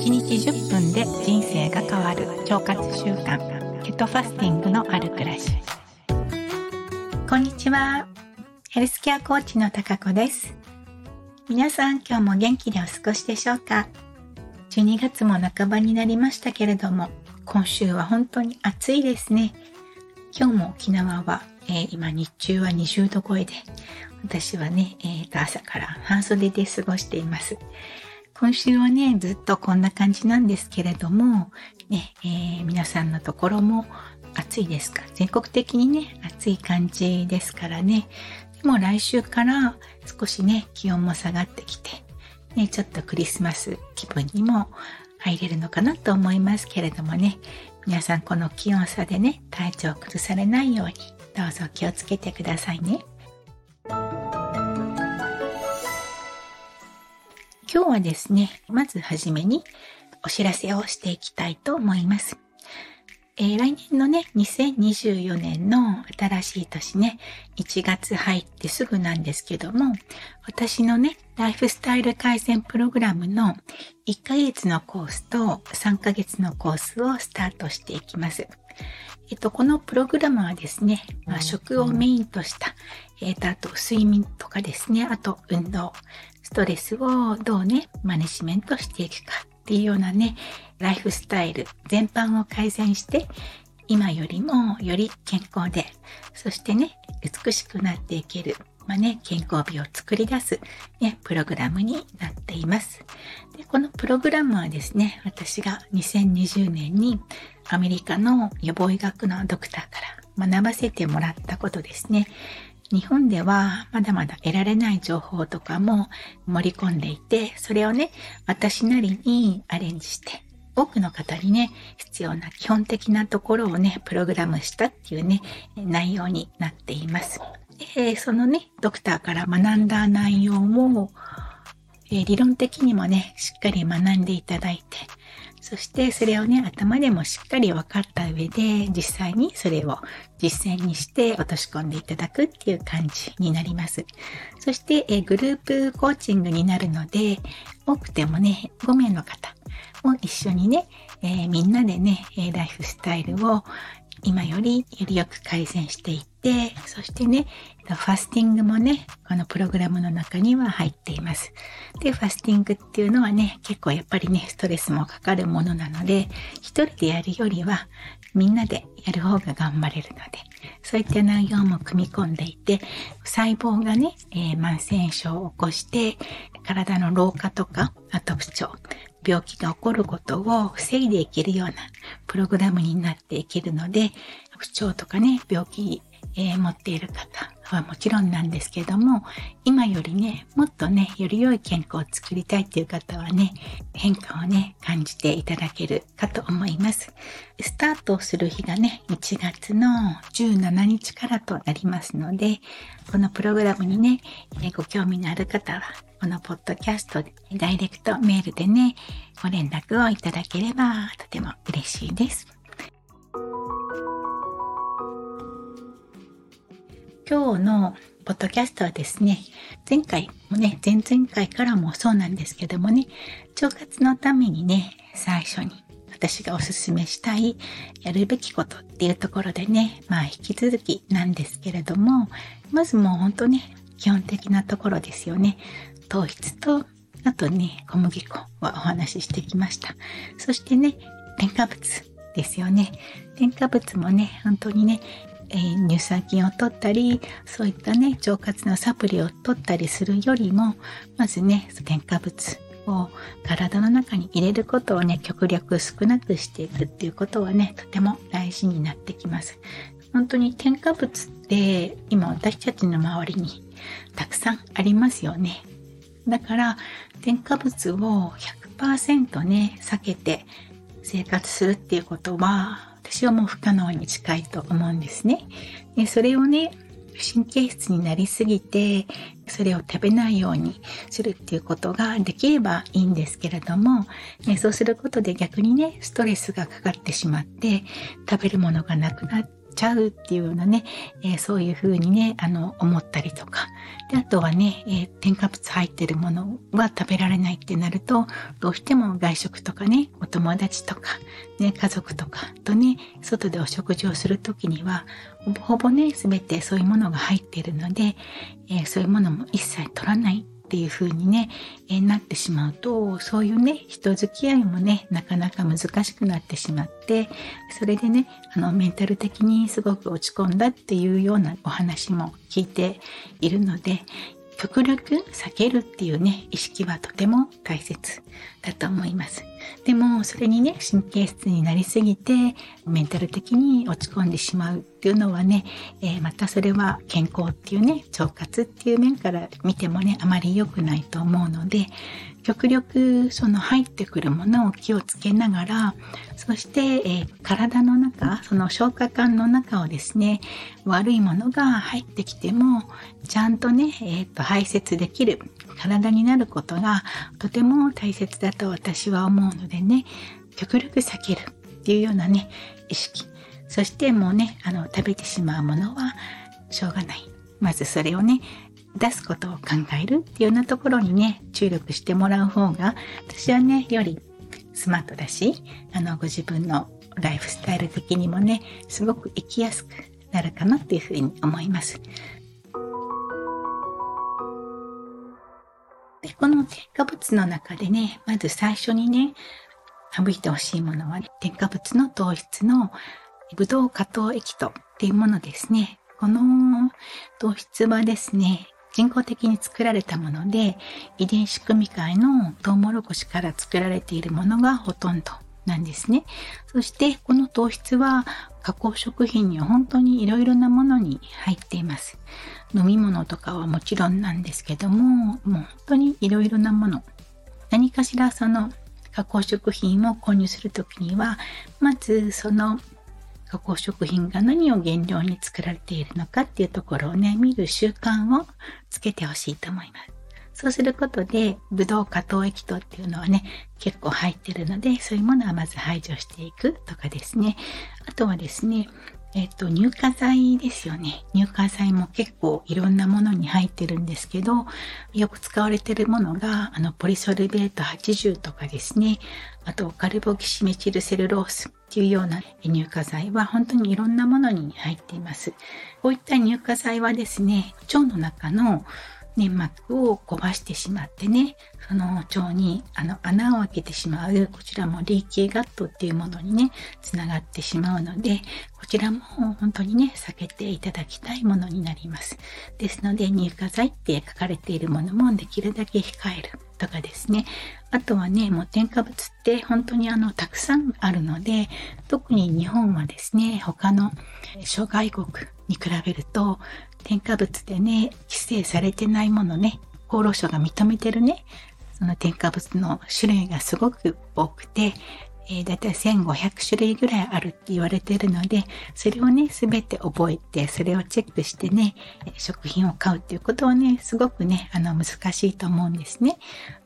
1日10分で人生が変わる。腸活習慣。ケトファスティングのある暮らし。こんにちは。ヘルスケアコーチの高子です。皆さん今日も元気でお過ごしでしょうか？12月も半ばになりましたけれども今週は本当に暑いですね。今日も沖縄は、えー、今日中は20度超えで私はね、えー、と朝から半袖で過ごしています。今週はね、ずっとこんな感じなんですけれども、ね、えー、皆さんのところも暑いですか？全国的にね、暑い感じですからね。でも来週から少しね、気温も下がってきて、ね、ちょっとクリスマス気分にも入れるのかなと思いますけれどもね、皆さんこの気温差でね、体調を崩されないように、どうぞ気をつけてくださいね。今日はですね、まずはじめにお知らせをしていきたいと思います。えー、来年のね、2024年の新しい年ね、1月入ってすぐなんですけども、私のね、ライフスタイル改善プログラムの1ヶ月のコースと3ヶ月のコースをスタートしていきます。えっと、このプログラムはですね、まあ、食をメインとした、えっと、あと睡眠とかですね、あと運動、ストレスをどうね、マネジメントしていくかっていうようなね、ライフスタイル全般を改善して、今よりもより健康で、そしてね、美しくなっていける、まあね、健康美を作り出す、ね、プログラムになっています。でこのプログラムはですね、私が2020年にアメリカの予防医学のドクターから学ばせてもらったことですね。日本ではまだまだ得られない情報とかも盛り込んでいて、それをね、私なりにアレンジして、多くの方にね、必要な基本的なところをね、プログラムしたっていうね、内容になっています。でそのね、ドクターから学んだ内容を、え理論的にもね、しっかり学んでいただいて、そしてそれをね、頭でもしっかり分かった上で、実際にそれを実践にして落とし込んでいただくっていう感じになります。そして、えグループコーチングになるので、多くてもね、5名の方も一緒にね、えー、みんなでね、ライフスタイルを今よりよりよく改善していって、そしてね、ファスティングもね、このプログラムの中には入っています。で、ファスティングっていうのはね、結構やっぱりね、ストレスもかかるものなので、一人でやるよりは、みんなでやる方が頑張れるので、そういった内容も組み込んでいて、細胞がね、えー、慢性症を起こして、体の老化とか、あと不調、病気が起こることを防いでいけるようなプログラムになっていけるので、不調とかね、病気、えー、持っている方はもちろんなんですけども、今よりね、もっとね、より良い健康を作りたいっていう方はね、変化をね、感じていただけるかと思います。スタートする日がね、1月の17日からとなりますので、このプログラムにね、ご興味のある方は、このポッドキャストでダイレクトメールでね、ご連絡をいただければとても嬉しいです。今日のポッドキャストはですね、前回もね、前々回からもそうなんですけどもね、腸活のためにね、最初に私がおすすめしたいやるべきことっていうところでね、まあ引き続きなんですけれども、まずもう本当ね、基本的なところですよね。糖質と、あとね、小麦粉はお話ししてきました。そしてね、添加物ですよね。添加物もね、本当にね、えー、乳酸菌を取ったり、そういったね、腸活のサプリを取ったりするよりも、まずね、添加物を体の中に入れることをね、極力少なくしていくっていうことはね、とても大事になってきます。本当に添加物って今私たちの周りにたくさんありますよね。だから添加物を100%ね避けて生活するっていうことは私はもう不可能に近いと思うんですね。でそれをね神経質になりすぎてそれを食べないようにするっていうことができればいいんですけれども、そうすることで逆にねストレスがかかってしまって食べるものがなくなってちゃうっていうようなね、えー、そういうふうにね、あの、思ったりとか。で、あとはね、えー、添加物入ってるものは食べられないってなると、どうしても外食とかね、お友達とか、ね、家族とかとね、外でお食事をするときには、ほぼほぼね、すべてそういうものが入っているので、えー、そういうものも一切取らないっていう風にね、えー、なってしまうと、そういうね、人付き合いもね、なかなか難しくなってしまって、それでね、あの、メンタル的にすごく落ち込んだっていうようなお話も聞いているので、極力避けるっていうね、意識はとても大切。だと思います。でも、それにね、神経質になりすぎて、メンタル的に落ち込んでしまうっていうのはね、えー、またそれは健康っていうね、腸活っていう面から見てもね、あまり良くないと思うので、極力その入ってくるものを気をつけながら、そして、えー、体の中、その消化管の中をですね、悪いものが入ってきても、ちゃんとね、えー、と排泄できる体になることがとても大切だだと私は思うのでね、極力避けるっていうようなね、意識。そしてもうね、あの、食べてしまうものはしょうがない。まずそれをね、出すことを考えるっていうようなところにね、注力してもらう方が、私はね、よりスマートだし、あの、ご自分のライフスタイル的にもね、すごく生きやすくなるかなっていうふうに思います。で、この添加物の中でね、まず最初にね、省いてほしいものは、ね、添加物の糖質のブドウ加糖液糖っていうものですね。この糖質はですね、人工的に作られたもので、遺伝子組み換えのトウモロコシから作られているものがほとんどなんですね。そしてこの糖質は加工食品には本当にいろいろなものに入っています。飲み物とかはもちろんなんですけども、もう本当にいろいろなもの。何かしらその加工食品を購入するときには、まずその加工食品が何を原料に作られているのかっていうところをね、見る習慣をつけてほしいと思います。そうすることで、ブドウ加糖液糖っていうのはね、結構入ってるので、そういうものはまず排除していくとかですね。あとはですね、えっ、と、乳化剤ですよね。乳化剤も結構いろんなものに入ってるんですけど、よく使われてるものが、あの、ポリソルベート80とかですね、あと、カルボキシメチルセルロースっていうような乳化剤は本当にいろんなものに入っています。こういった乳化剤はですね、腸の中の粘膜を壊してしまってね、その腸にあの穴を開けてしまう、こちらもリーキーガットっていうものにね、つながってしまうので、こちらも本当にね、避けていただきたいものになります。ですので、乳化剤って書かれているものもできるだけ控えるとかですね。あとはね、もう添加物って本当にあの、たくさんあるので、特に日本はですね、他の諸外国に比べると、添加物でね、規制されてないものね、厚労省が認めてるね、その添加物の種類がすごく多くて、えー、だいたい1500種類ぐらいあるって言われてるので、それをね、すべて覚えて、それをチェックしてね、食品を買うっていうことはね、すごくね、あの、難しいと思うんですね。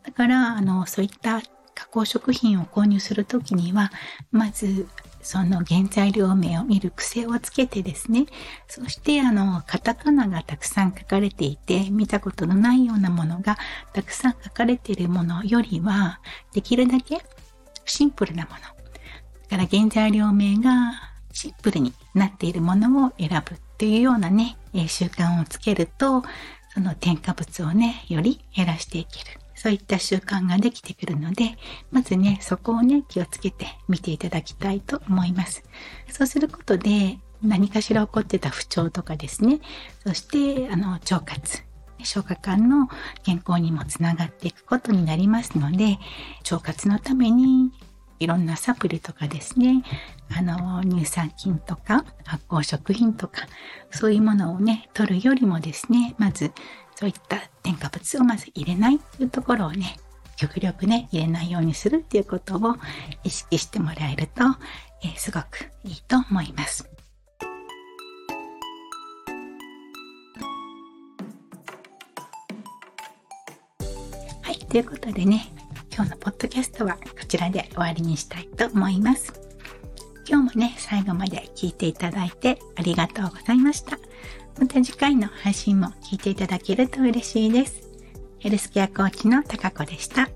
だから、あの、そういった加工食品を購入するときには、まず、その原材料名を見る癖をつけてですね、そしてあの、カタカナがたくさん書かれていて、見たことのないようなものがたくさん書かれているものよりは、できるだけシンプルなもの。だから原材料名がシンプルになっているものを選ぶっていうようなね、習慣をつけると、その添加物をね、より減らしていける。そういった習慣ができてくるので、まずね、そこをね、気をつけて見ていただきたいと思います。そうすることで、何かしら起こってた不調とかですね、そして、あの、腸活、消化管の健康にもつながっていくことになりますので、腸活のためにいろんなサプリとかですね、あの、乳酸菌とか発酵食品とか、そういうものをね、取るよりもですね、まずそういった添加物をまず入れないっていうところをね、極力ね、入れないようにするっていうことを意識してもらえると、えー、すごくいいと思います。はい、ということでね、今日のポッドキャストはこちらで終わりにしたいと思います。今日もね、最後まで聞いていただいてありがとうございました。また次回の配信も聞いていただけると嬉しいです。ヘルスケアコーチの高子でした。